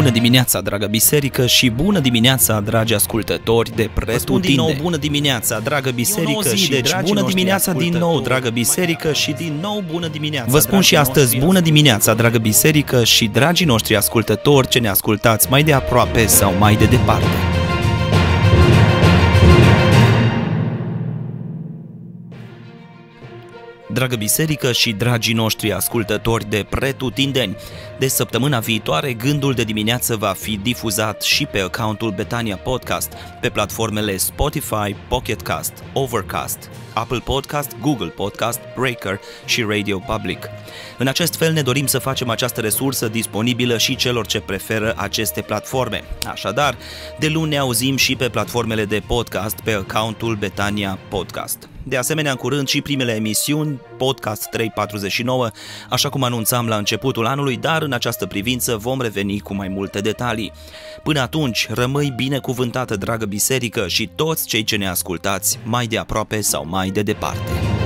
Bună dimineața, dragă biserică, și bună dimineața, dragi ascultători de pretutindeni. din nou bună dimineața, dragă biserică, zi, și deci bună dimineața din nou, dragă biserică, și din nou bună dimineața. Vă spun și astăzi bună dimineața, dragă biserică, și dragii noștri ascultători ce ne ascultați mai de aproape sau mai de departe. Dragă biserică și dragii noștri ascultători de pretutindeni, de săptămâna viitoare gândul de dimineață va fi difuzat și pe accountul Betania Podcast, pe platformele Spotify, Pocketcast, Overcast, Apple Podcast, Google Podcast, Breaker și Radio Public. În acest fel ne dorim să facem această resursă disponibilă și celor ce preferă aceste platforme. Așadar, de luni ne auzim și pe platformele de podcast pe accountul Betania Podcast. De asemenea, în curând și primele emisiuni, Podcast 349, așa cum anunțam la începutul anului, dar în această privință vom reveni cu mai multe detalii. Până atunci, rămâi binecuvântată, dragă biserică, și toți cei ce ne ascultați, mai de aproape sau mai de departe.